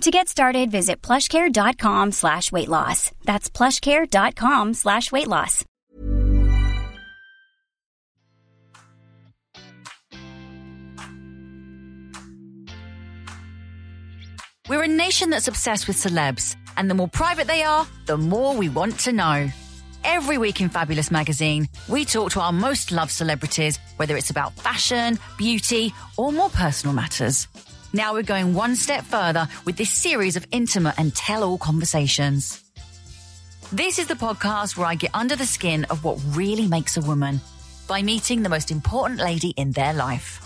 To get started, visit plushcare.com slash weight loss. That's plushcare.com slash weight loss. We're a nation that's obsessed with celebs, and the more private they are, the more we want to know. Every week in Fabulous magazine, we talk to our most loved celebrities, whether it's about fashion, beauty, or more personal matters. Now we're going one step further with this series of intimate and tell all conversations. This is the podcast where I get under the skin of what really makes a woman by meeting the most important lady in their life.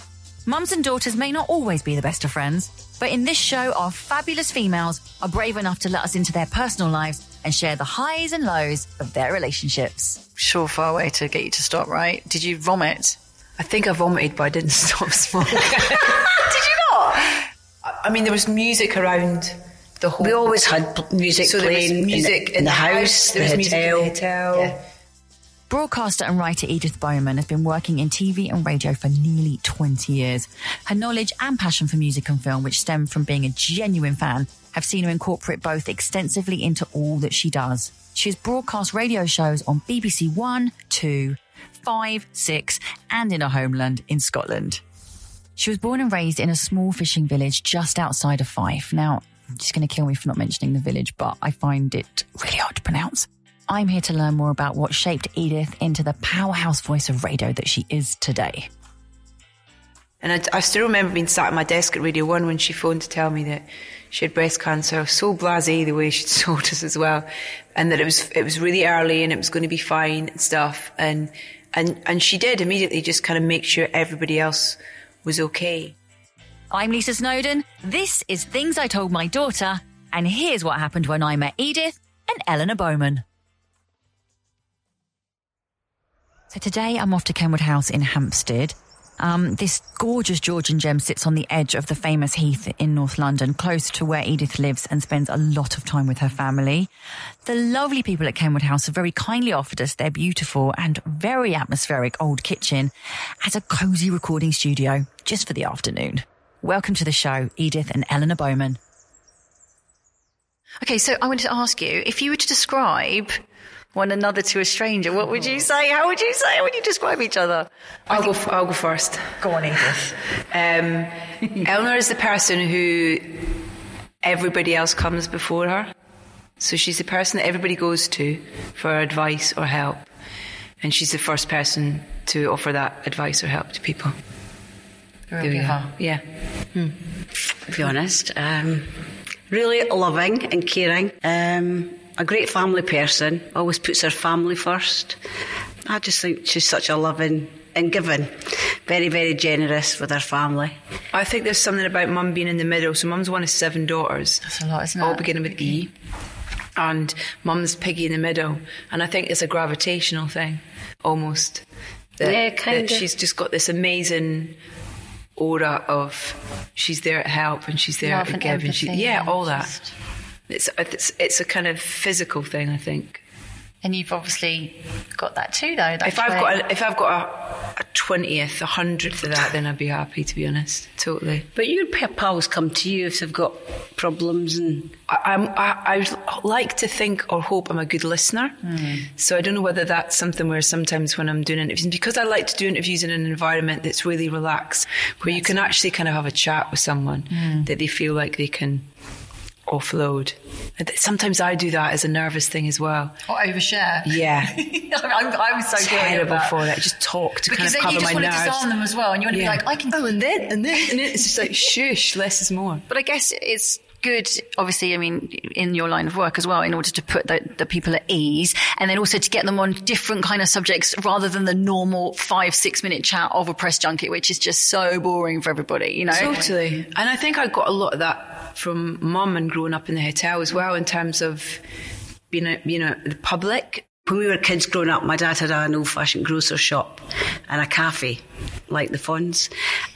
Mums and daughters may not always be the best of friends, but in this show, our fabulous females are brave enough to let us into their personal lives and share the highs and lows of their relationships. Surefire way to get you to stop, right? Did you vomit? I think I vomited, but I didn't stop smoking. Did you not? I mean, there was music around the whole. We always had music so playing music in, the, in the house, There the was hotel. music in the hotel. Yeah. Broadcaster and writer Edith Bowman has been working in TV and radio for nearly 20 years. Her knowledge and passion for music and film, which stem from being a genuine fan, have seen her incorporate both extensively into all that she does. She has broadcast radio shows on BBC One, Two, Five, Six, and in her homeland in Scotland. She was born and raised in a small fishing village just outside of Fife. Now, she's going to kill me for not mentioning the village, but I find it really hard to pronounce. I'm here to learn more about what shaped Edith into the powerhouse voice of radio that she is today. And I, I still remember being sat at my desk at Radio 1 when she phoned to tell me that she had breast cancer. So blasé the way she'd told us as well. And that it was, it was really early and it was going to be fine and stuff. And, and, and she did immediately just kind of make sure everybody else was okay. I'm Lisa Snowdon. This is Things I Told My Daughter. And here's what happened when I met Edith and Eleanor Bowman. So today I'm off to Kenwood House in Hampstead. Um, this gorgeous Georgian gem sits on the edge of the famous Heath in North London, close to where Edith lives and spends a lot of time with her family. The lovely people at Kenwood House have very kindly offered us their beautiful and very atmospheric old kitchen as a cozy recording studio just for the afternoon. Welcome to the show, Edith and Eleanor Bowman. Okay, so I wanted to ask you if you were to describe one another to a stranger, what would you say? How would you say? How would you describe each other? I'll go, f- I'll go first. Go on, Edith. Um, Eleanor is the person who everybody else comes before her. So she's the person that everybody goes to for advice or help. And she's the first person to offer that advice or help to people. There we go. Yeah. to be honest. Um, really loving and caring. Um, a great family person. Always puts her family first. I just think she's such a loving and giving. Very, very generous with her family. I think there's something about mum being in the middle. So mum's one of seven daughters. That's a lot, isn't it? all beginning with E. And mum's piggy in the middle. And I think it's a gravitational thing, almost. That, Yeah, kinda. she's just got this amazing aura of she's there to help and she's there Love to and give and she yeah yeah, all that just- it's, it's it's a kind of physical thing I think And you've obviously got that too, though. that if I've trait. got a, if I've got a, a twentieth a hundredth of that then I'd be happy to be honest totally But your pe- pals come to you if they've got problems and I, I'm, I, I like to think or hope I'm a good listener. Hmm. So I don't know whether that's something where sometimes when I'm doing interviews, because I like to do interviews in an environment that's really relaxed, where you can actually kind of have a chat with someone hmm. that they feel like they can offload. Sometimes I do that as a nervous thing as well. Or overshare. Yeah. I'm, I'm so guilty Terrible that. for that. Just talk to Because kind then of you just want to disarm them as well, and you want to Yeah. be like, I can. Oh, and then, and then, and then it's just like, shush, less is more. But I guess it's good, obviously, I mean, in your line of work as well, in order to put the, the people at ease and then also to get them on different kind of subjects rather than the normal five, six minute chat of a press junket, which is just so boring for everybody, you know? Totally. And I think I got a lot of that from mum and growing up in the hotel as well in terms of being a, you know, the public. when we were kids growing up, my dad had an old fashioned grocer shop and a cafe, like the Fonz,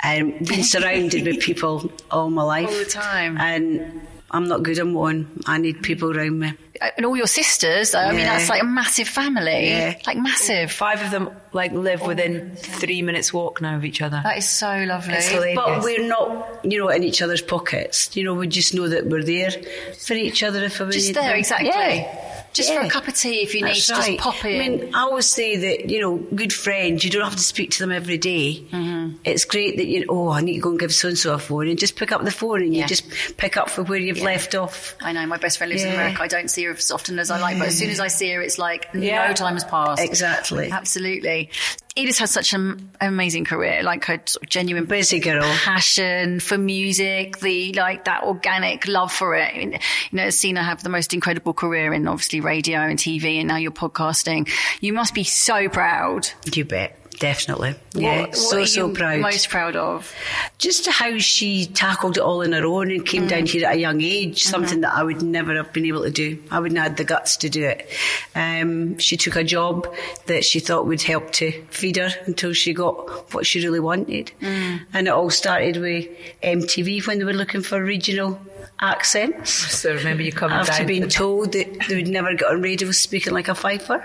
um, and been surrounded with people all my life. All the time. And I'm not good on one. I need people around me. Uh, and all your sisters, though, I mean, that's like a massive family. Yeah. Like massive. Five of them like live within three minutes walk now of each other. That is so lovely. It's. But we're not, you know, in each other's pockets. You know, we just know that we're there for each other if we need. Just need there, them. exactly. Yeah. Just for a cup of tea if you need That's to right. just pop in. I mean, I always say that, you know, good friends, you don't have to speak to them every day. Mm-hmm. It's great that you, oh, I need to go and give so and so a phone and just pick up the phone and Yeah. you just pick up from where you've left off. I know my best friend lives in America. I don't see her as often as I like, but as soon as I see her, it's like Yeah. no time has passed. Exactly. Absolutely. Edith has such an amazing career, like her sort of genuine Busy girl. passion for music, the like that organic love for it. You know, Sina have the most incredible career in obviously radio and TV, and now you're podcasting. You must be so proud. You bet. Definitely. Yeah. What- so, what are so proud. Most proud of. just how she tackled it all on her own and came mm. down here at a young age, mm-hmm. something that I would never have been able to do. I wouldn't have had the guts to do it. Um, she took a job that she thought would help to feed her until she got what she really wanted. Mm. And it all started with MTV when they were looking for regional accents. So remember you coming After down. being for- told that they would never get on radio speaking like a fifer.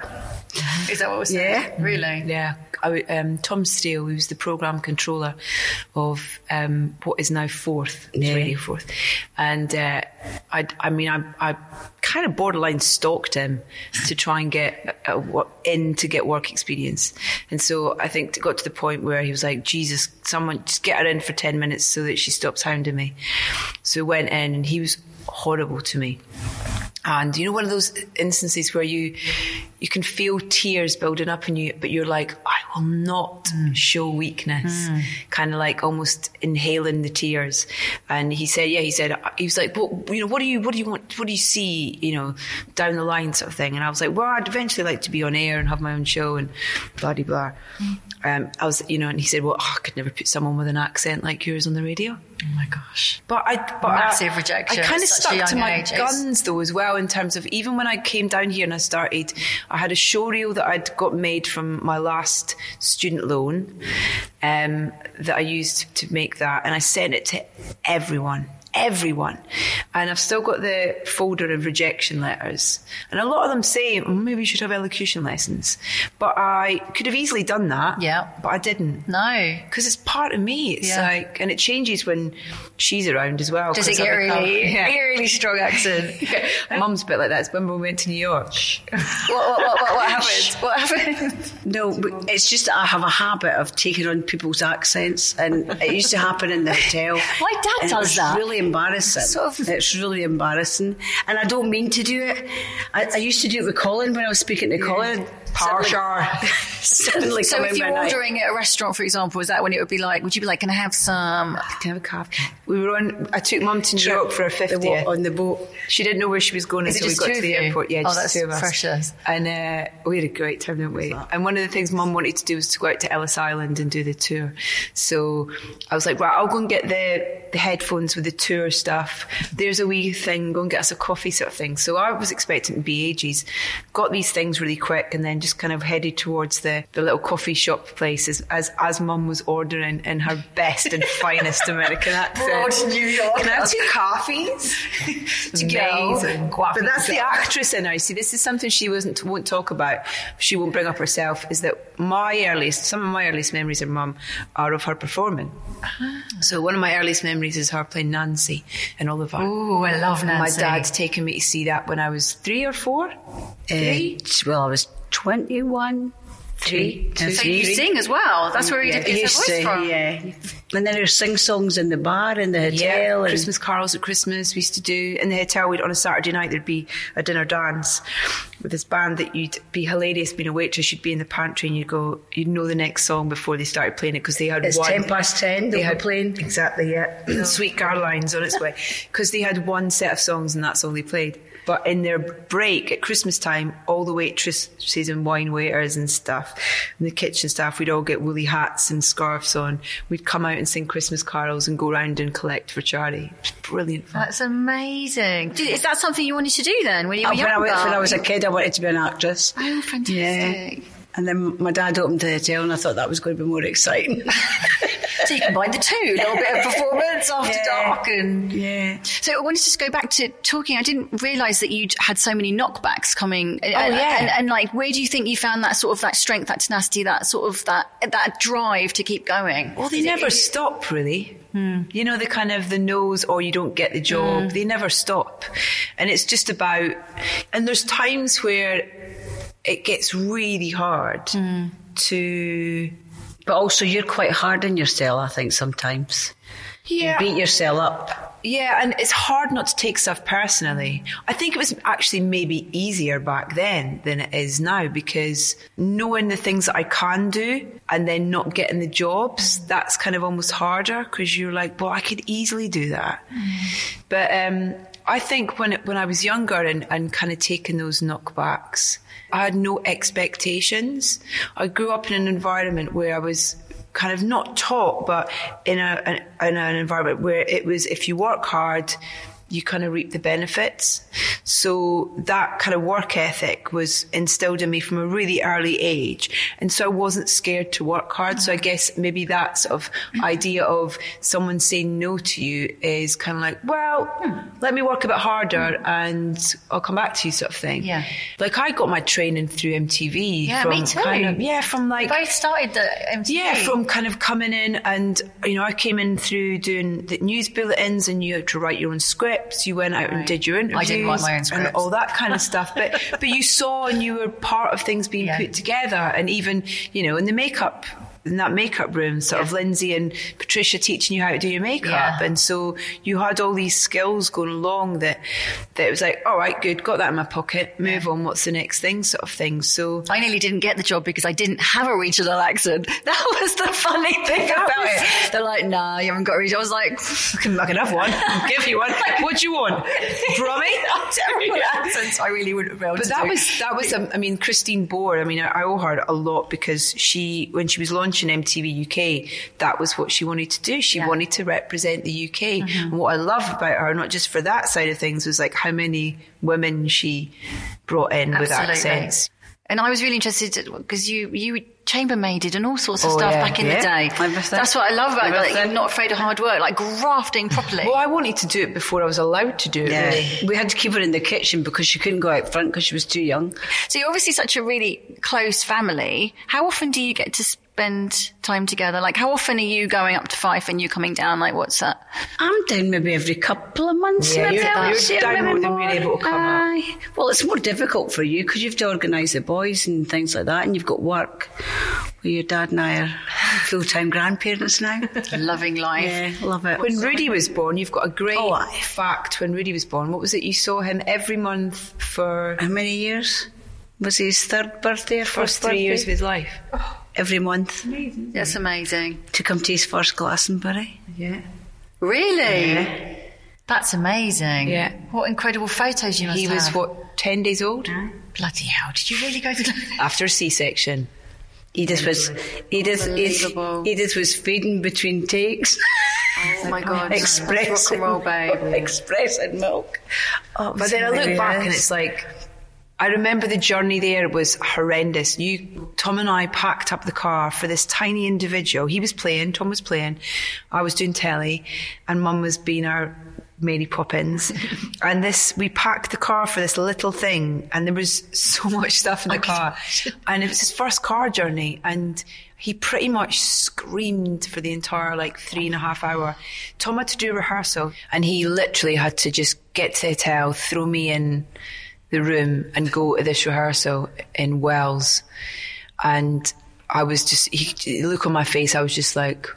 Is that what was Yeah. said? Really? Yeah, I, w- um, Tom Steele, who was the program controller of um, what is now Forth, Yeah. Radio Forth, and uh, I, I mean, I, I kind of borderline stalked him to try and get a, a, in to get work experience, and so I think it got to the point where he was like, "Jesus, someone just get her in for ten minutes so that she stops hounding me." So went in, and he was horrible to me. And you know, one of those instances where you you can feel tears building up in you, but you're like, I will not mm. show weakness, mm. kind of like almost inhaling the tears. And he said, yeah, he said, uh, he was like, well, you know, what do you, what do you want, what do you see, you know, down the line, sort of thing. And I was like, well, I'd eventually like to be on air and have my own show and blah blah blah. Mm. Um, I was, you know, and he said, well, oh, I could never put someone with an accent like yours on the radio. Oh my gosh. But I, but Massive I, rejection I kind of stuck to my age. It's- guns though as well in terms of even when I came down here and I started, I had a show reel that I'd got made from my last student loan, um, that I used to make that, and I sent it to everyone. Everyone, and I've still got the folder of rejection letters, and a lot of them say "Mm, maybe you should have elocution lessons, but I could have easily done that. Yeah. but I didn't No. because it's part of me. It's Yeah. like, and it changes when she's around as well. Does it get really, Yeah. really strong accent? Mum's a bit like that. It's when we went to New York. what, what, what, what, what happened? What happened? No, it's just that I have a habit of taking on people's accents, and it used to happen in the hotel. My dad does that. Really embarrassing. Sort of- It's really embarrassing, and I don't mean to do it. I, I used to do it with Colin when I was speaking to Colin. Parshar. Suddenly, So if you're night. ordering at a restaurant, for example, is that when it would be like, would you be like, can I have some? Can I have a coffee? We were on. I took Mum to New York for her fiftieth. on the boat. She didn't know where she was going Is until we got to the airport. Yeah, Oh, just that's two of us. precious. And uh, we had a great time, didn't we? And one of the things Mum wanted to do was to go out to Ellis Island and do the tour. So I was like, right, I'll go and get the, the headphones with the tour stuff. There's a wee thing, go and get us a coffee sort of thing. So I was expecting to be ages. Got these things really quick and then just kind of headed towards the, the little coffee shop place as, as, as Mum was ordering in her best and finest American accent. Broad New York. Can I have two coffees? Amazing. But that's the actress in her. You See, this is something she wasn't won't talk about. She won't bring up herself. Is that my earliest? Some of my earliest memories of Mum are of her performing. So one of my earliest memories is her playing Nancy in Oliver. Oh, I love Nancy. My dad's taken me to see that when I was three or four. Three. Uh, well, I was 21. Three, two, So three. you sing as well. That's where you Yeah, did get your voice to, from. yeah. And then there's sing songs in the bar in the hotel. Yeah, Christmas carols at Christmas we used to do in the hotel. We'd on a Saturday night there'd be a dinner dance with this band that you'd be hilarious being a waitress. You'd be in the pantry and you'd go, you'd know the next song before they started playing it because they had It's one. 10 past 10, They had playing. exactly yeah. Sweet Caroline's on its way because they had one set of songs and that's all they played. But in their break at Christmas time, all the waitresses and wine waiters and stuff, and the kitchen staff, we'd all get woolly hats and scarves on. We'd come out and sing Christmas carols and go around and collect for charity. It brilliant fun. That's amazing. Did- Is that something you wanted to do then when you oh, were Oh, when, I, was- when I was a kid, I wanted to be an actress. Oh, fantastic. Yeah. And then my dad opened the hotel, and I thought that was going to be more exciting. So you combine the two, a little bit of performance after Yeah. dark and yeah. So I wanted to just go back to talking. I didn't realise that you had so many knockbacks coming. Uh, oh yeah. and, and like, where do you think you found that sort of that strength, that tenacity, that sort of that that drive to keep going? Well, they never stop, really. Hmm. You know, the kind of the nose or oh, you don't get the job. Hmm. They never stop. And it's just about, and there's times where it gets really hard hmm. to, But also, you're quite hard on yourself, I think, sometimes. yeah. You beat yourself up. Yeah, and it's hard not to take stuff personally. I think it was actually maybe easier back then than it is now because knowing the things that I can do and then not getting the jobs, that's kind of almost harder because you're like, well, I could easily do that. But um, I think when it, when I was younger and, and kind of taking those knockbacks, I had no expectations. I grew up in an environment where I was kind of not taught, but in a an, in an environment where it was if you work hard, you kind of reap the benefits. So that kind of work ethic was instilled in me from a really early age, and so I wasn't scared to work hard. So I guess maybe that sort of idea of someone saying no to you is kind of like, well, hmm. let me work a bit harder and I'll come back to you, sort of thing. Yeah. Like I got my training through MTV. Yeah, from me too. Kind of, yeah, from like I started the MTV. yeah, from kind of coming in and, you know, I came in through doing the news bulletins and you had to write your own scripts. You went out and did your interviews. I didn't write my own And all that kind of stuff. But, but you saw and you were part of things being Yeah. put together. And even, you know, in the makeup, in that makeup room, sort of Lindsay and Patricia teaching you how to do your makeup. Yeah. And so you had all these skills going along that, that it was like, all right, good, got that in my pocket, move on, what's the next thing, sort of thing. So I nearly didn't get the job because I didn't have a regional accent. That was the funny thing about was- it. They're like, nah, you haven't got a regional. I was like, I can, I can have one. I'll give you one. What do you want? Brummy? terrible accents. I really wouldn't able But to that do. was that was um, I mean Christine Bohr. I mean I, I owe her a lot because she when she was launching MTV UK, that was what she wanted to do. She Yeah. wanted to represent the UK. Mm-hmm. And what I love about her, not just for that side of things, was like how many women she brought in with Absolutely. accents. And I was really interested because you you chambermaided and all sorts of Oh, stuff yeah. back in the Yeah, day. everything. That's what I love about it. Like, you're not afraid of hard work, like grafting properly. Well, I wanted to do it before I was allowed to do it. Yeah. Really. We had to keep her in the kitchen because she couldn't go out front because she was too young. So you're obviously such a really close family. How often do you get to spend time together? Like, how often are you going up to Fife and you coming down? Like, what's that? I'm down maybe every couple of months. Yeah, maybe you're- I'll you're down maybe more than really able to come up. Well, it's more difficult for you because you have to organise the boys and things like that, and you've got work. Well, your dad and I are full time grandparents now. Loving life. yeah, love it. When Rudy was born, you've got a great Oh, fact. When Rudy was born, what was it? You saw him every month for How many years? Was his third birthday or first first three birthday? years of his life. Oh. Every month That's amazing. to come to his first Glastonbury. Yeah. Really? That's amazing. Yeah. What incredible photos you must have. He have. was what ten days old Bloody hell! Did you really go to? after a C-section. Edith was Edith, Edith, Edith was feeding between takes. oh my god! Express rock and roll, and milk. Oh, But then I look back and it's like, I remember the journey there was horrendous. You, Tom and I packed up the car for this tiny individual. He was playing, Tom was playing, I was doing telly, and Mum was being our Mary Poppins. and this, we packed the car for this little thing, and there was so much stuff in the oh car. And it was his first car journey, and he pretty much screamed for the entire like three and a half hour. Tom had to do rehearsal, and he literally had to just get to the hotel, throw me in the room, and go to this rehearsal in Wells. And I was just, he, look on my face, I was just like,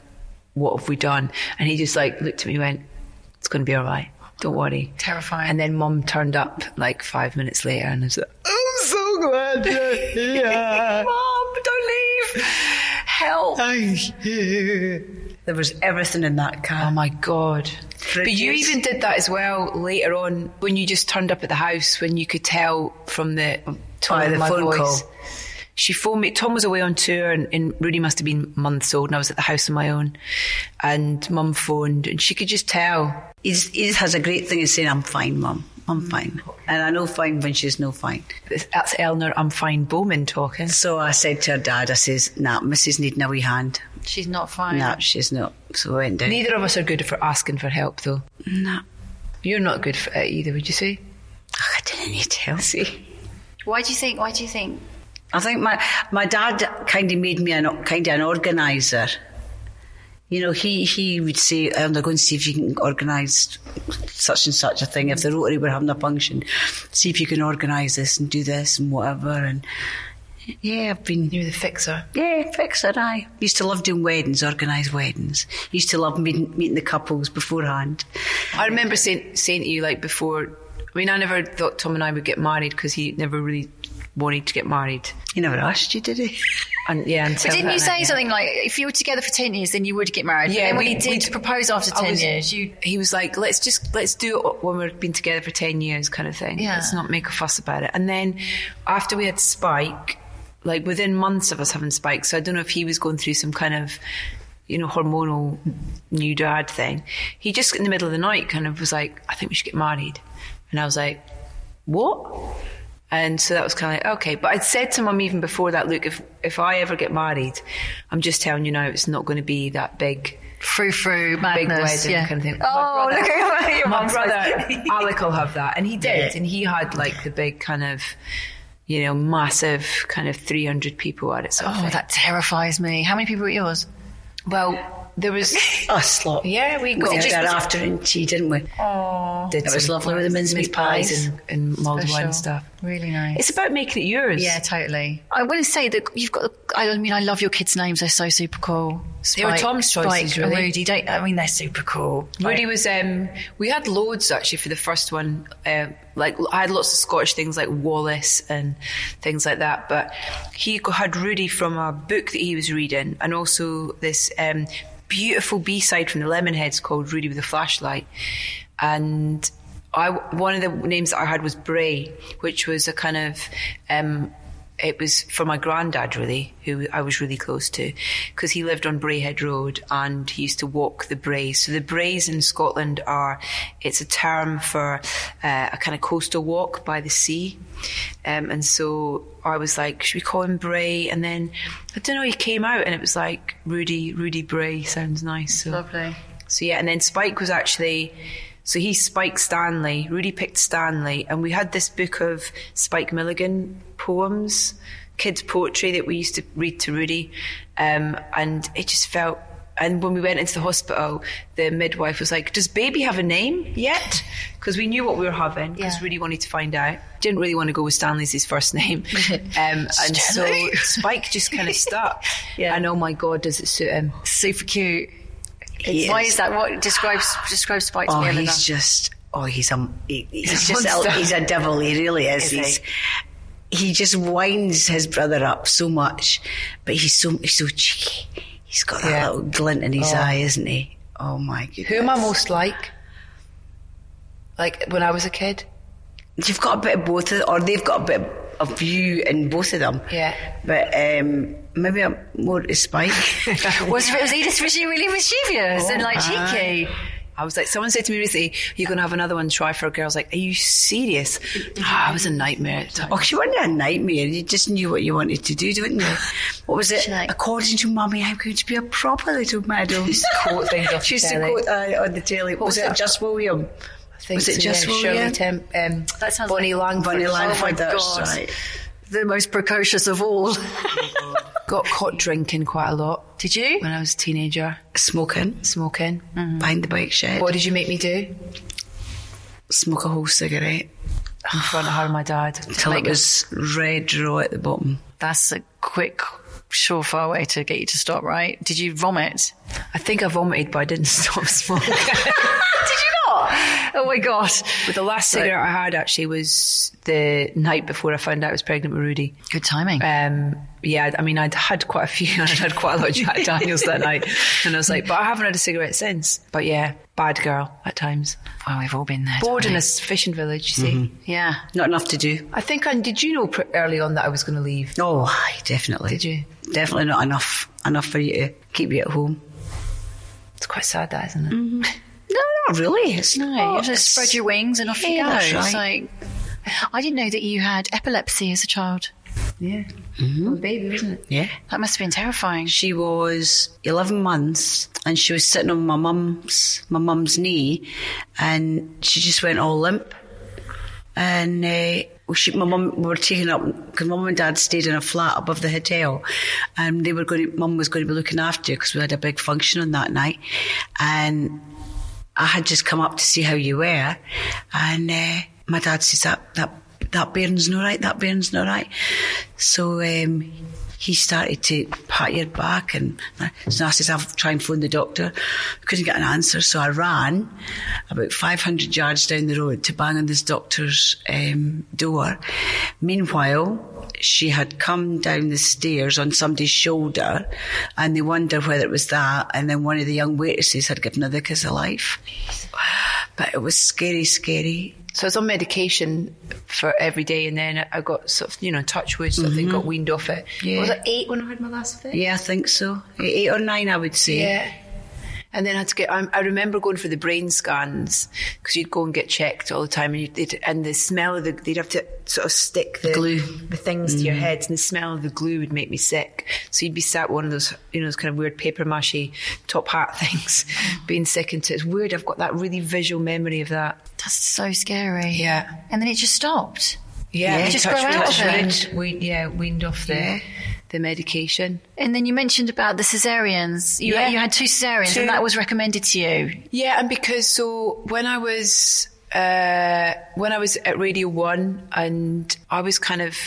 what have we done? And he just like looked at me and went, it's going to be all right. Don't worry. Terrifying. And then mum turned up like five minutes later and I was like, oh, I'm so glad you're here. Mom, don't leave. Help. There was everything in that car. Oh my god! But you even did that as well later on when you just turned up at the house when you could tell from the tone By of the my phone voice. call. She phoned me. Tom was away on tour, and, and Rudy must have been months old, and I was at the house on my own. And Mum phoned, and she could just tell. He's, he has a great thing of saying, I'm fine, Mum. I'm fine. And I know fine when she's no fine. That's Eleanor. I'm fine. Bowman talking. So I said to her dad, I says, nah, Mrs. needing a wee hand. She's not fine. Nah, she's not. So I went down. Neither of us are good for asking for help, though. Nah. You're not good for it either, would you say? I didn't need help. See. Why do you think? Why do you think? I think my my dad kind of made me an kind of an organizer. You know, he he would say, oh, "I'm going to see if you can organise such and such a thing. If the Rotary were having a function, see if you can organise this and do this and whatever." And yeah, I've been You're the fixer. yeah, fixer. I used to love doing weddings, organise weddings. Used to love meeting, meeting the couples beforehand. I remember saying, saying to you, like, before, I mean, I never thought Tom and I would get married because he never really wanted to get married. He never asked you, did he? And yeah, until But didn't that you night, say yeah. something like, if you were together for ten years, then you would get married? Yeah, and when we- he did propose after ten was- years, you He was like, let's just, let's do it when we've been together for 10 years kind of thing. Yeah. Let's not make a fuss about it. And then after we had Spike, like within months of us having Spike, so I don't know if he was going through some kind of, you know, hormonal new dad thing. He just in the middle of the night kind of was like, I think we should get married. And I was like, what? And so that was kind of like, okay. But I'd said to mum even before that, look, if, if I ever get married, I'm just telling you now, it's not going to be that big frou frou big madness. wedding yeah. kind of thing. Oh, brother- look at your my brother. Alec will have that, and he did, and he had like the big kind of, you know, massive kind of 300 people at it. Sort Oh, that terrifies me. How many people were at yours? well, there was. Us lot. Yeah, we We got did that afternoon tea, didn't we? Did It was lovely with the mincemeat pies. and, and mulled wine and stuff. Really nice. It's about making it yours. yeah, totally. I want to say that you've got. I mean, I love your kids' names. They're so super cool. They were Spike- Tom's choices, Spike really. Rudy. Don't, I mean, they're super cool. Rudy was. Um, we had loads actually for the first one. Uh, like I had lots of Scottish things like Wallace and things like that. But he had Rudy from a book that he was reading, and also this um, beautiful B side from the Lemonheads called Rudy with a Flashlight. And I one of the names that I had was Bray, which was a kind of. Um, it was for my granddad, really, who I was really close to, because he lived on Brayhead Road and he used to walk the braes. So the braes in Scotland are, it's a term for uh, a kind of coastal walk by the sea. Um, and so I was like, should we call him Bray? And then, I don't know, he came out and it was like, Rudy, Rudy Bray sounds nice. So. Lovely. So yeah, and then Spike was actually so he Spike Stanley. Rudy picked Stanley, and we had this book of Spike Milligan poems, kids' poetry that we used to read to Rudy, um, and it just felt. And when we went into the hospital, the midwife was like, "Does baby have a name yet?" Because we knew what we were having. Because Yeah. Rudy wanted to find out. Didn't really want to go with Stanley's his first name, um, and so Spike just kind of stuck. Yeah. And oh my god, does it suit him? Super cute. He Why is. is that? What describes describes Spike to Oh, me? He's just. Oh, he's a. He, he's He's just. A, he's a devil. He really is. Is he? he's. He just winds his brother up so much, but he's so he's so cheeky. He's got that Yeah. little glint in his oh. eye, isn't he? Oh my goodness. Who am I most like? Like when I was a kid? You've got a bit of both, or they've got a bit of you in both of them. Yeah. But um, maybe I'm more to Spike. was was Edith was she really mischievous and like cheeky? I was like, someone said to me recently, "You're going to have another one try for a girl." I was like, "Are you serious?" Ah, I was a nightmare. Oh, she wasn't a nightmare. You just knew what you wanted to do, didn't you? What was it? Like- According to mummy, I'm going to be a proper little madam. Used to quote things off She used the quote uh, on the telly. What was, was it? Just William. I think was it so, just yeah, William? Shirley Temp, um, That sounds Bonnie like- Langford. Bonnie Langford, my that's God. right. The most precocious of all. Got caught drinking quite a lot Did you? when I was a teenager, Smoking smoking. behind the bike shed. What did you make me do? Smoke a whole cigarette In front of her and my dad. till it was red raw at the bottom. That's a quick, surefire way to get you to stop, right? Did you vomit? I think I vomited, but I didn't stop smoking. Did you not? Oh my god! but the last cigarette I had actually was the night before I found out I was pregnant with Rudy. Good timing. Um, yeah, I mean, I'd had quite a few, I'd had quite a lot of Jack Daniels that night, and I was like, but I haven't had a cigarette since. But yeah, bad girl at times. Well, we've all been there. Bored in a fishing village, you see. Yeah. Not enough to do. I think I did. You know early on that I was going to leave. Oh, definitely. Did you? Definitely not enough. Enough for you to keep you at home. It's quite sad, that isn't it? No, not really. It's No, you not. have to It's- spread your wings and off you go. that's It's like, I didn't know that you had epilepsy as a child. Yeah, mm-hmm. baby, wasn't it? Yeah. That must have been terrifying. She was 11 months and she was sitting on my mum's, my mum's knee and she just went all limp. And, uh, she, my mum, we were taken up, because mum and dad stayed in a flat above the hotel and they were going to, mum was going to be looking after you because we had a big function on that night. And I had just come up to see how you were, and uh, my dad says that that that bairn's no right, that bairn's no right. So um, he started to pat your back, and so I says I'll try and phone the doctor. I Couldn't get an answer, so I ran about 500 yards down the road to bang on this doctor's um, door. Meanwhile. She had come down the stairs on somebody's shoulder, and they wondered whether it was that. And then one of the young waitresses had given her the kiss of life. But it was scary, scary. So I was on medication for every day, and then I got sort of, you know, touch wood, so I think got mm-hmm. weaned off it. Yeah. Was it eight when I had my last fit? Yeah, I think so. Eight or nine, I would say. Yeah. And then I had to get. I, I remember going for the brain scans because you'd go and get checked all the time, and, you'd, and the smell of the they'd have to sort of stick the Glue. the things to your mm. head, and the smell of the glue would make me sick. So you'd be sat one of those, you know, those kind of weird paper mache top hat things, being sick into it. It's weird. I've got that really visual memory of that. That's so scary. Yeah. And then it just stopped. Yeah, we just touch out of touch it. wood, We, yeah, weaned off there. Yeah. The medication. And then you mentioned about the cesareans. You, Yeah. you had two cesareans, Two. and that was recommended to you. Yeah, and because so when I was uh, when I was at Radio One, and I was kind of,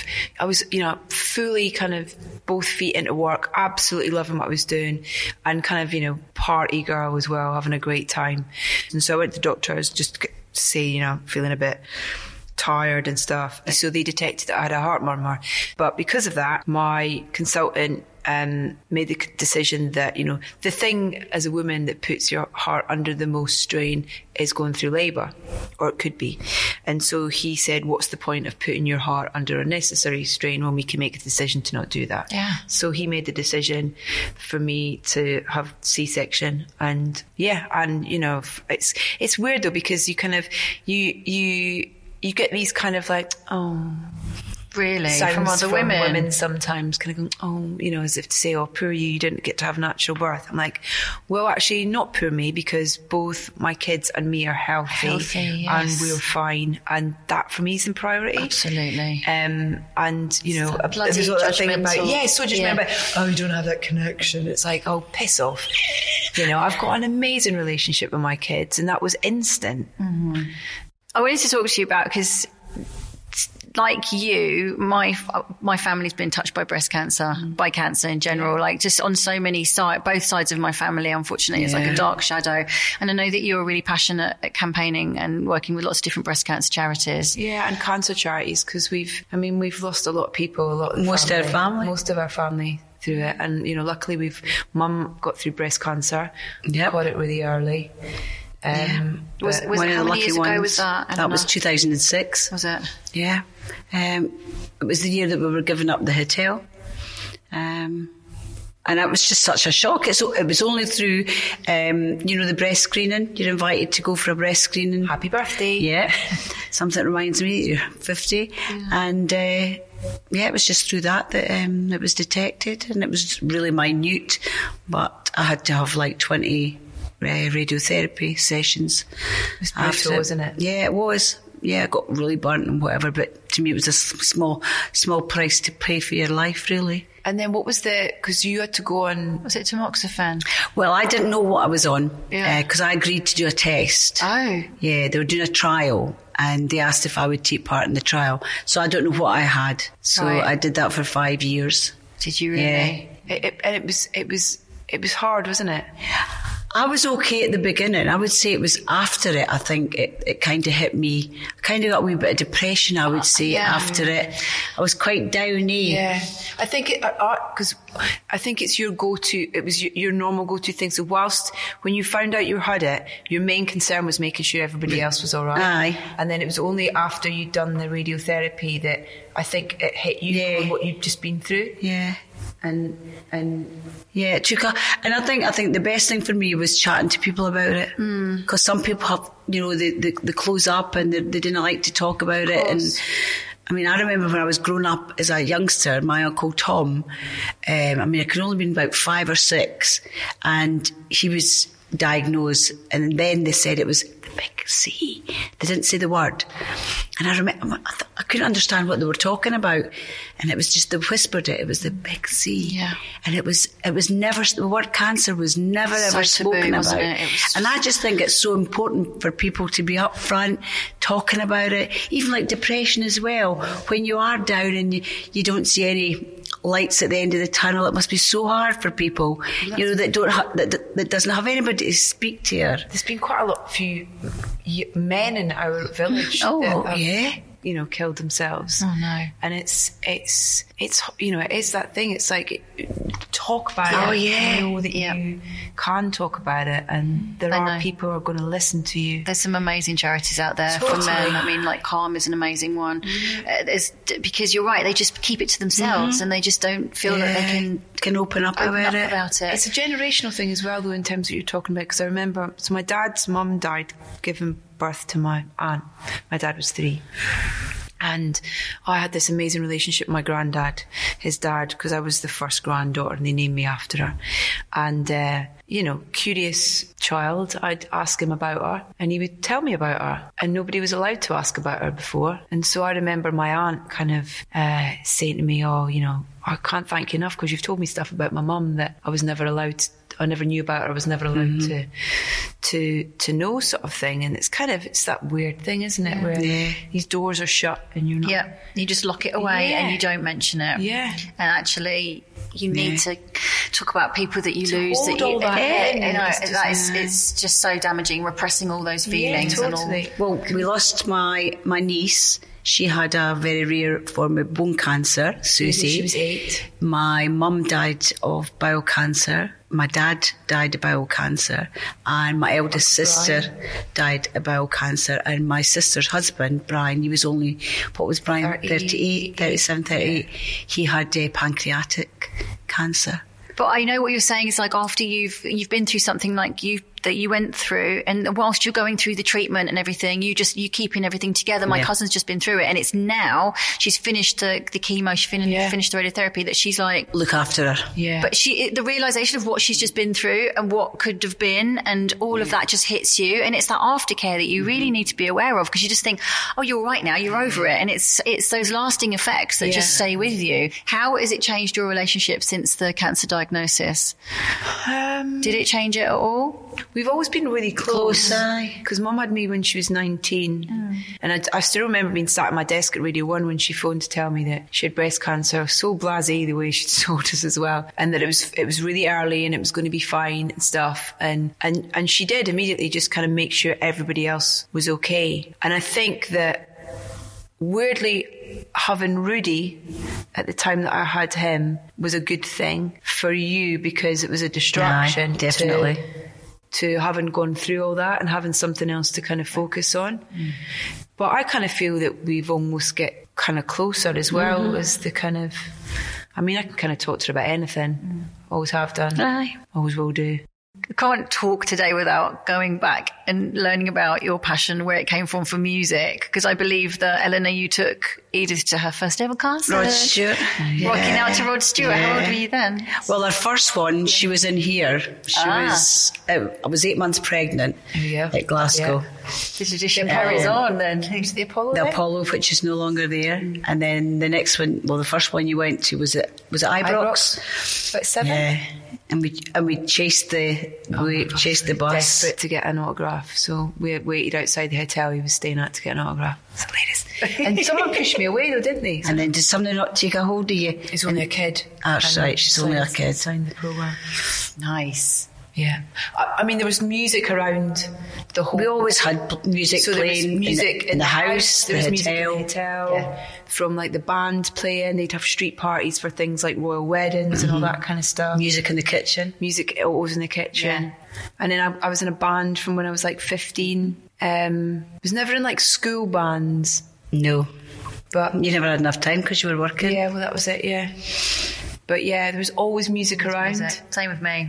I was you know fully kind of both feet into work, absolutely loving what I was doing, and kind of you know party girl as well, having a great time. And so I went to the doctors just to say you know feeling a bit tired and stuff. So they detected that I had a heart murmur. But because of that, my consultant um, made the decision that, you know, the thing as a woman that puts your heart under the most strain is going through labour, or it could be. And so he said, what's the point of putting your heart under unnecessary strain when we can make a decision to not do that? Yeah. So he made the decision for me to have C-section, and yeah, and you know, it's it's weird though because you kind of you you you get these kind of like oh Really? from other women. women sometimes kind of going oh you know as if to say oh poor you you didn't get to have natural birth. I'm like well actually not poor me because both my kids and me are healthy, Healthy, and we're fine and that for me is in priority. Absolutely. Um, and you know, a- there's all that thing about yeah, so just Yeah. remember, oh, you don't have that connection. It's like, oh, piss off. You know, I've got an amazing relationship with my kids, and that was instant. I wanted to talk to you about because, like you, my my family's been touched by breast cancer, mm. by cancer in general. Like just on so many sides, both sides of my family. Unfortunately, it's like a dark shadow. And I know that you're really passionate at campaigning and working with lots of different breast cancer charities. Yeah, and cancer charities because we've, I mean, we've lost a lot of people, a lot of the Most of our family. most of our family through it, and you know, luckily we've mum got through breast cancer, Yep. got it really early. Um, Was- was One it- of how the many lucky years ago ones. was that, That was 2006. Was it? Yeah. Um, it was the year that we were giving up the hotel. Um, and it was just such a shock. It's, it was only through, um, you know, the breast screening. You're invited to go for a breast screening. happy birthday. Yeah. Something that reminds me you're 50. And, uh, yeah, it was just through that that um, it was detected. And it was really minute. But I had to have like 20 uh, Uh, radiotherapy sessions. It was brutal, wasn't it? Yeah, it was. Yeah, I got really burnt and whatever, but to me it was a small, small price to pay for your life, really. And then what was the? Because you had to go on. Was it tamoxifen? Well, I didn't know what I was on Yeah. Uh, because I agreed to do a test. Oh. Yeah, they were doing a trial and they asked if I would take part in the trial. So I don't know what I had. So Right. I did that for five years. Did you really? Yeah. It, it, and it was it was it was hard, wasn't it? I was okay at the beginning. I would say it was after it. I think it, it kind of hit me. I kind of got a wee bit of depression. I would say Yeah. after it. I was quite downy. Yeah, I think it uh, uh, because I think it's your go-to. It was your, your normal go-to thing. So whilst when you found out you had it, your main concern was making sure everybody else was all right. Aye. And then it was only after you'd done the radiotherapy that I think it hit you Yeah. what you'd just been through. Yeah. And and yeah, it took a, and I think I think the best thing for me was chatting to people about it. Because some people have you know they, they, they close up and they, they didn't like to talk about it. And I mean I remember when I was growing up as a youngster my uncle Tom um, I mean I could only been about five or six and he was diagnosed and then they said it was the big C. They didn't say the word and I remember I, th- I couldn't understand what they were talking about and it was just they whispered it it was the big C Yeah. and it was it was never the word cancer was never ever spoken about it? It and I just think it's so important for people to be upfront talking about it even like depression as well when you are down and you, you don't see any lights at the end of the tunnel it must be so hard for people you know that don't ha- that, that, that doesn't have anybody to speak to her There's been quite a lot few men in our village. Oh, that yeah. You know, killed themselves. Oh, no. And it's it's it's you know it is that thing. It's like talk about Oh, it. Oh yeah. Know that Yeah. you can talk about it, and there I are know. people who are going to listen to you. There's some amazing charities out there Totally. them. I mean, like Calm is an amazing one. Uh, there's, because you're right, they just keep it to themselves and they just don't feel that they can can open up open about up it about it. It's a generational thing as well, though, in terms of what you're talking about. Because I remember, so my dad's mum died giving birth to my aunt. My dad was three. And I had this amazing relationship with my granddad, his dad, because I was the first granddaughter and they named me after her. And, uh, you know, curious child, I'd ask him about her and he would tell me about her. And nobody was allowed to ask about her before. And so I remember my aunt kind of uh, saying to me, Oh, you know, I can't thank you enough because you've told me stuff about my mum that I was never allowed to, I never knew about her. I was never allowed mm-hmm. to to to know sort of thing. And it's kind of it's that weird thing, isn't it? Where Yeah. these doors are shut and you're not Yeah, you just lock it away Yeah. and you don't mention it. Yeah. and actually, you need to talk about people that you To lose. hold that you, all that Yeah, in, you know, it's just- that is, it's just so damaging. Repressing all those feelings yeah, and all. Well, we lost my my niece. She had a very rare form of bone cancer, Susie. She was eight. My mum died of bowel cancer. My dad died of bowel cancer, and my eldest sister died of bowel cancer. And my sister's husband, Brian, he was only what was Brian, 38, 38, 37, 38. He had uh, pancreatic cancer. But I know what you're saying is like after you've you've been through something like you that you went through, and whilst you're going through the treatment and everything, you just you keeping everything together. My Yeah. cousin's just been through it, and it's now she's finished the, the chemo, she fin- Yeah. finished the radiotherapy. That she's like, Look after her. Yeah. But she, the realization of what she's just been through and what could have been, and all of that just hits you, and it's that aftercare that you really need to be aware of because you just think, oh, you're right now, you're over it, and it's it's those lasting effects that just stay with you. How has it changed your relationship since the cancer diagnosis? Um, Did it change it at all? We've always been really close. Because mum had me when she was 19. And I, I still remember being sat at my desk at Radio 1 when she phoned to tell me that she had breast cancer. So blasé the way she told us as well. And that it was, it was really early and it was going to be fine and stuff. And, and, and she did immediately just kind of make sure everybody else was okay. And I think that weirdly having Rudy at the time that I had him was a good thing for you because it was a distraction. Aye, definitely. To, to having gone through all that and having something else to kind of focus on. But I kind of feel that we've almost get kind of closer as well mm-hmm. as the kind of. I mean, I can kind of talk to her about anything. Mm. Always have done. Aye. Always will do. Can't talk today without going back and learning about your passion, where it came from for music, because I believe that Eleanor, you took Edith to her first ever concert. Rod Stewart. Rocking Yeah. out to Rod Stewart. How old were you then? Well, our first one, she was in here. She Ah. was, uh, I was eight months pregnant Yeah. at Glasgow. The tradition carries on then. The Apollo? The then? Apollo, which is no longer there, and then the next one, well, the first one you went to was it was it Ibrox? About seven. Yeah, and we and we chased the oh we chased the bus. Desperate to get an autograph, so we waited outside the hotel he was staying at to get an autograph. So, ladies, and someone pushed me away though, didn't they? And then did somebody not take a hold of you? He's only a kid. That's right, she's only a kid. Signed the program. Nice. Yeah. I, I mean, there was music around the whole. We always had music so there was playing music in the, in the house, there the was music in hotel. the hotel. Yeah. From like the band playing, they'd have street parties for things like royal weddings and all that kind of stuff. Music in the kitchen. music always in the kitchen. Yeah. And then I, I was in a band from when I was like 15. Um, I was never in like school bands, No, but you never had enough time because you were working. yeah, well, that was it, yeah. But yeah, there was always music around. Music. Same with me.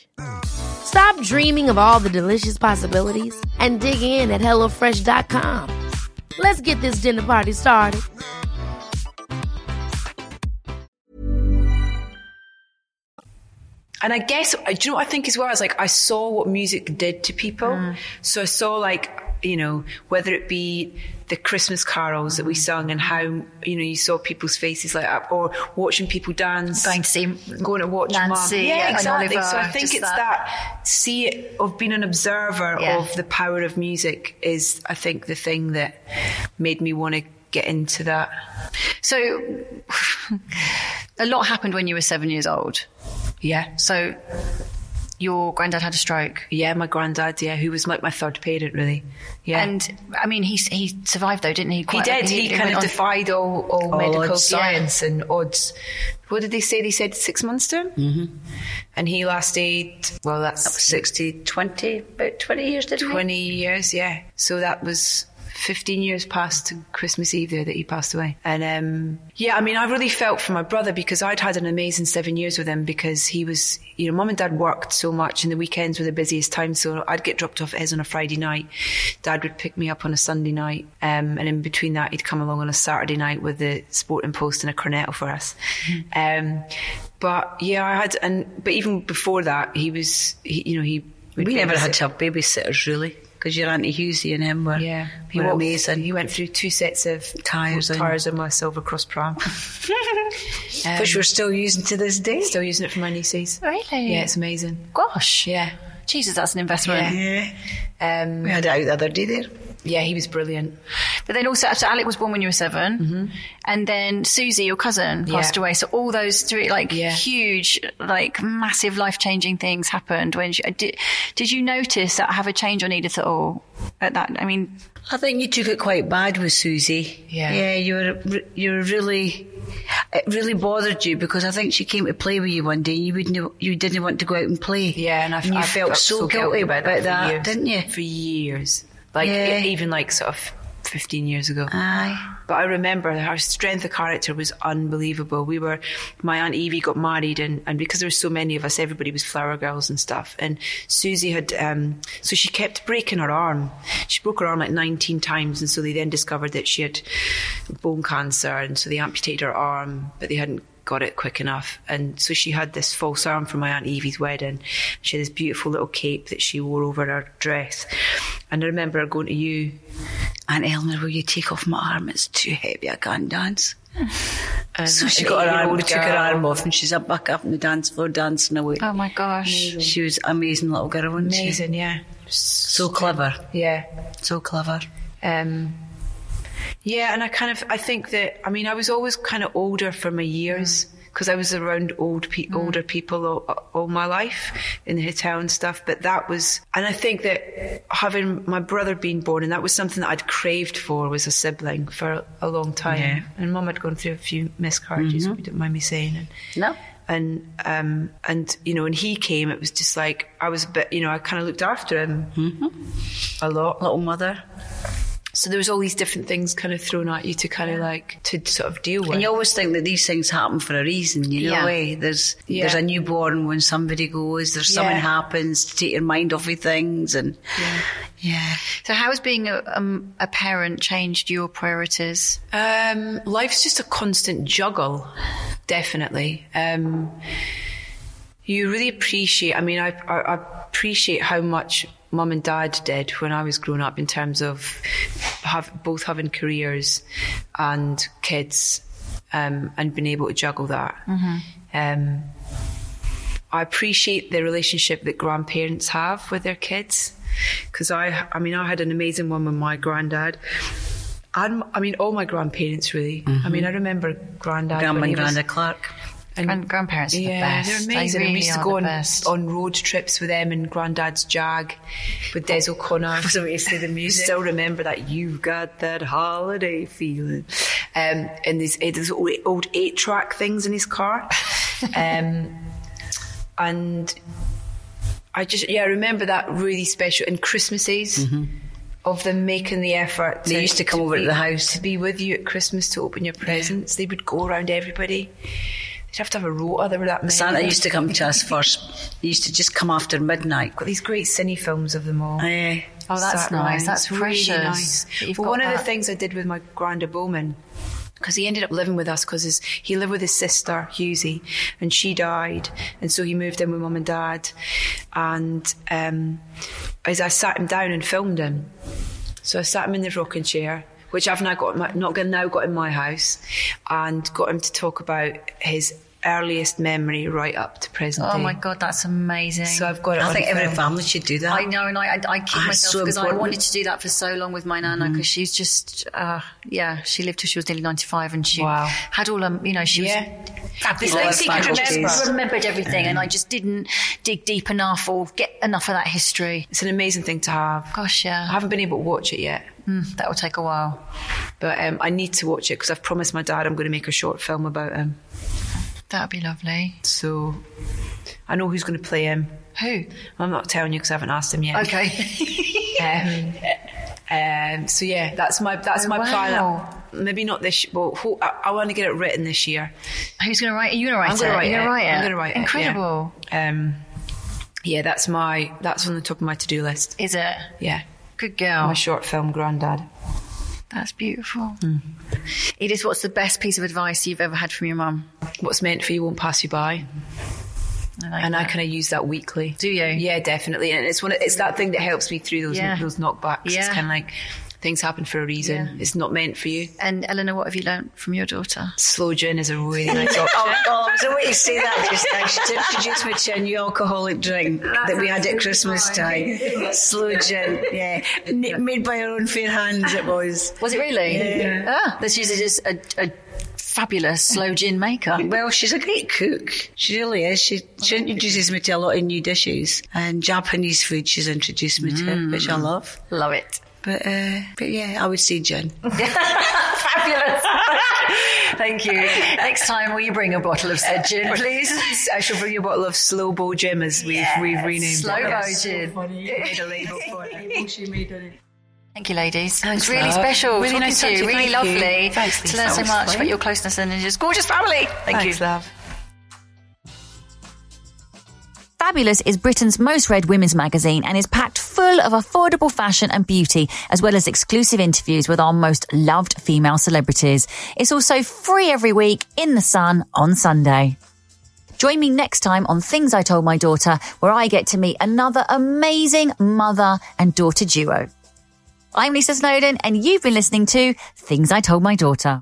Stop dreaming of all the delicious possibilities and dig in at HelloFresh.com. Let's get this dinner party started. and I guess, do you know what I think as well? Is like, I saw what music did to people. Mm. So I saw like, you know, whether it be the Christmas carols that we mm-hmm. sung and how, you know, you saw people's faces light up or watching people dance. Going to see going to watch Nancy Mum. Yeah, exactly. Oliver, so I think it's that. that. see it of being an observer Yeah. of the power of music is I think the thing that made me want to get into that. So, a lot happened when you were seven years old. Yeah. So, your granddad had a stroke. Yeah, my granddad, yeah, who was like my third parent really. Yeah. And I mean, he he survived though, didn't he? he did. He, kind of defied all, all, All medical odds, yeah. science and odds. What did they say? They said six months to him? Mm-hmm. And he lasted, well, that's 60, 20, about 20 years, didn't we? 20 years, yeah. So that was 15 years past to Christmas Eve there that he passed away. And um, yeah, I mean, I really felt for my brother because I'd had an amazing seven years with him because he was, you know, mum and dad worked so much and the weekends were the busiest time. So I'd get dropped off at his on a Friday night. Dad would pick me up on a Sunday night. Um, and in between that, he'd come along on a Saturday night with the Sporting Post and a cornetto for us. Um, but yeah, I had, and, but even before that, he was, he, you know, he, We never had to have babysitters, really, because your Auntie Husey and him were, yeah, he were walked- amazing. He went through two sets of Tyres in. tires in my Silver Cross pram. Which we're still using to this day. Still using it for my nieces. Really? Yeah, it's amazing. Gosh. Yeah. Jesus, that's an investment. Yeah. Um, We had it out the other day there. Yeah, he was brilliant. But then also, so Alec was born when you were 7 mm-hmm. and then Susie, your cousin, passed Yeah. away. So all those three, like Yeah. huge, like massive life changing things happened. When she, did, did you notice that have a change on Edith at all? At that, I mean, I think you took it quite bad with Susie. Yeah. Yeah, you were you were really it really bothered you because I think she came to play with you one day. and You wouldn't you didn't want to go out and play. Yeah, and I you I felt so, guilty about, that, for years. didn't you? For years, like Yeah. even like sort of fifteen years ago. Aye. But I remember her strength of character was unbelievable. We were, my aunt Evie got married, and, and because there were so many of us, everybody was flower girls and stuff. And Susie had, um, so she kept breaking her arm. She broke her arm like 19 times, and so they then discovered that she had bone cancer, and so they amputated her arm, but they hadn't got it quick enough. And so she had this false arm for my aunt Evie's wedding. She had this beautiful little cape that she wore over her dress. And I remember her going to you Aunt Eleanor, will you take off my arm? It's too heavy. I can't dance. and So she got her arm, eight-year-old took her arm off, and she's up back up on the dance floor dancing away. oh my gosh. She was an amazing little girl, wasn't she? Amazing, yeah. So clever, Yeah. so clever. Um, yeah, and I kind of I think that I mean I was always kind of older for my years mm. because I was around old pe- mm. older people all, all my life in the hotel and stuff. But that was, and I think that having my brother being born and that was something that I'd craved for was a sibling for a long time. Yeah. And Mum had gone through a few miscarriages. If mm-hmm. you don't mind me saying. And, No. and um and you know when he came it was just like I was a bit you know I kind of looked after him mm-hmm. a lot Little mother. So there was all these different things kind of thrown at you to kind of like to sort of deal with. And you always think that these things happen for a reason, you know. Yeah. eh? There's Yeah. there's a newborn when somebody goes. There's something Yeah. happens to take your mind off of things, and yeah. So, how has being a, um, a parent changed your priorities? Um, life's just a constant juggle, definitely. Um, you really appreciate. I mean, I, I, I appreciate how much mum and dad did when I was growing up in terms of have both having careers and kids, um, and being able to juggle that. Um, I appreciate the relationship that grandparents have with their kids because I, I mean, I had an amazing one with my granddad. And I mean, all my grandparents really. I mean, I remember granddad. Grandma and Granda Clark. And Grand- grandparents are the yeah, best. they're They amazing. we used to go on, best. on road trips with them in Granddad's Jag with Des O'Connor. so we used to the music. Still remember that you've got that holiday feeling. Um, and these, eh, these old, old eight track things in his car. Um, and I just, yeah, I remember that really special. And Christmases. Of them making the effort. They used to come over to the house. to be with you at Christmas to open your presents. They would go around everybody. They'd have to have a rota. There were that many. Santa used to come to us first. He used to just come after midnight. got these great cine films of them all. Eh, Oh, that's Sat nice. That's It's really nice. that Well, got one of the things I did with my granda Bowman, because he ended up living with us because he lived with his sister Husey, and she died, and so he moved in with mum and dad. And um, as I sat him down and filmed him, so I sat him in the rocking chair. Which I've now got, in my, not now got in my house, and got him to talk about his earliest memory right up to present Oh day. my god, that's amazing. So I've got it. I on think every film. family should do that. I know, and I, I, I kick Ah, myself so because I wanted to do that for so long with my nana because she's just, uh, yeah, she lived till she was nearly 95 and she Wow. had all, um, you know, she Yeah. was There's fabulous. things could remember. remembered everything and I just didn't dig deep enough or get enough of that history. It's an amazing thing to have. Gosh, yeah. I haven't been able to watch it yet, mm, that will take a while. but um, I need to watch it because I've promised my dad I'm going to make a short film about him. That would be lovely. So I know who's going to play him. Who? I'm not telling you because I haven't asked him yet. Okay. Um, um, so yeah, that's my that's Oh, my wow. plan. Maybe not this. Well, ho- I, I want to get it written this year. Who's going to write? Are you going to write I'm it? going to write You're it. gonna write it. I'm going to write Incredible. it. yeah. Um, yeah, that's my that's on the top of my to do list. Is it? Yeah, Good girl. my short film, Grandad. That's beautiful. Mm. Edith, what's the best piece of advice you've ever had from your mum? What's meant for you won't pass you by. I like and I kind of use that weekly. Do you? Yeah, definitely. And it's one. Of, it's that thing that helps me through those Yeah. those knockbacks. It's kind of like things happen for a reason. Yeah. It's not meant for you. And Eleanor, what have you learnt from your daughter? Sloe gin is a really nice option. Oh, oh, I was waiting to say that just now. She introduced me to a new alcoholic drink that we had at Christmas time. Sloe gin, yeah. N- Made by her own fair hands, it was. Was it really? Yeah. Ah, that's usually just a, a fabulous sloe gin maker. Well, she's a great cook. She really is. She, she introduces me to a lot of new dishes and Japanese food she's introduced me to, which I love. Love it. But, uh, but yeah, I would see Jen. Fabulous. Thank you. Next time, will you bring a bottle of said gin, please? I shall bring you a bottle of Slow Bow Jim as we've we've renamed Slow it. Bow Yes. gin. Made a label for it. Thank you, ladies. Thanks, it's really love. special. Really talking nice to you. Really you. lovely Thanks, to learn so much about your closeness and just gorgeous family. Thank Thanks, you. love. Fabulous is Britain's most read women's magazine and is packed full of affordable fashion and beauty, as well as exclusive interviews with our most loved female celebrities. It's also free every week in the sun on Sunday. Join me next time on Things I Told My Daughter, where I get to meet another amazing mother and daughter duo. I'm Lisa Snowdon, and you've been listening to Things I Told My Daughter.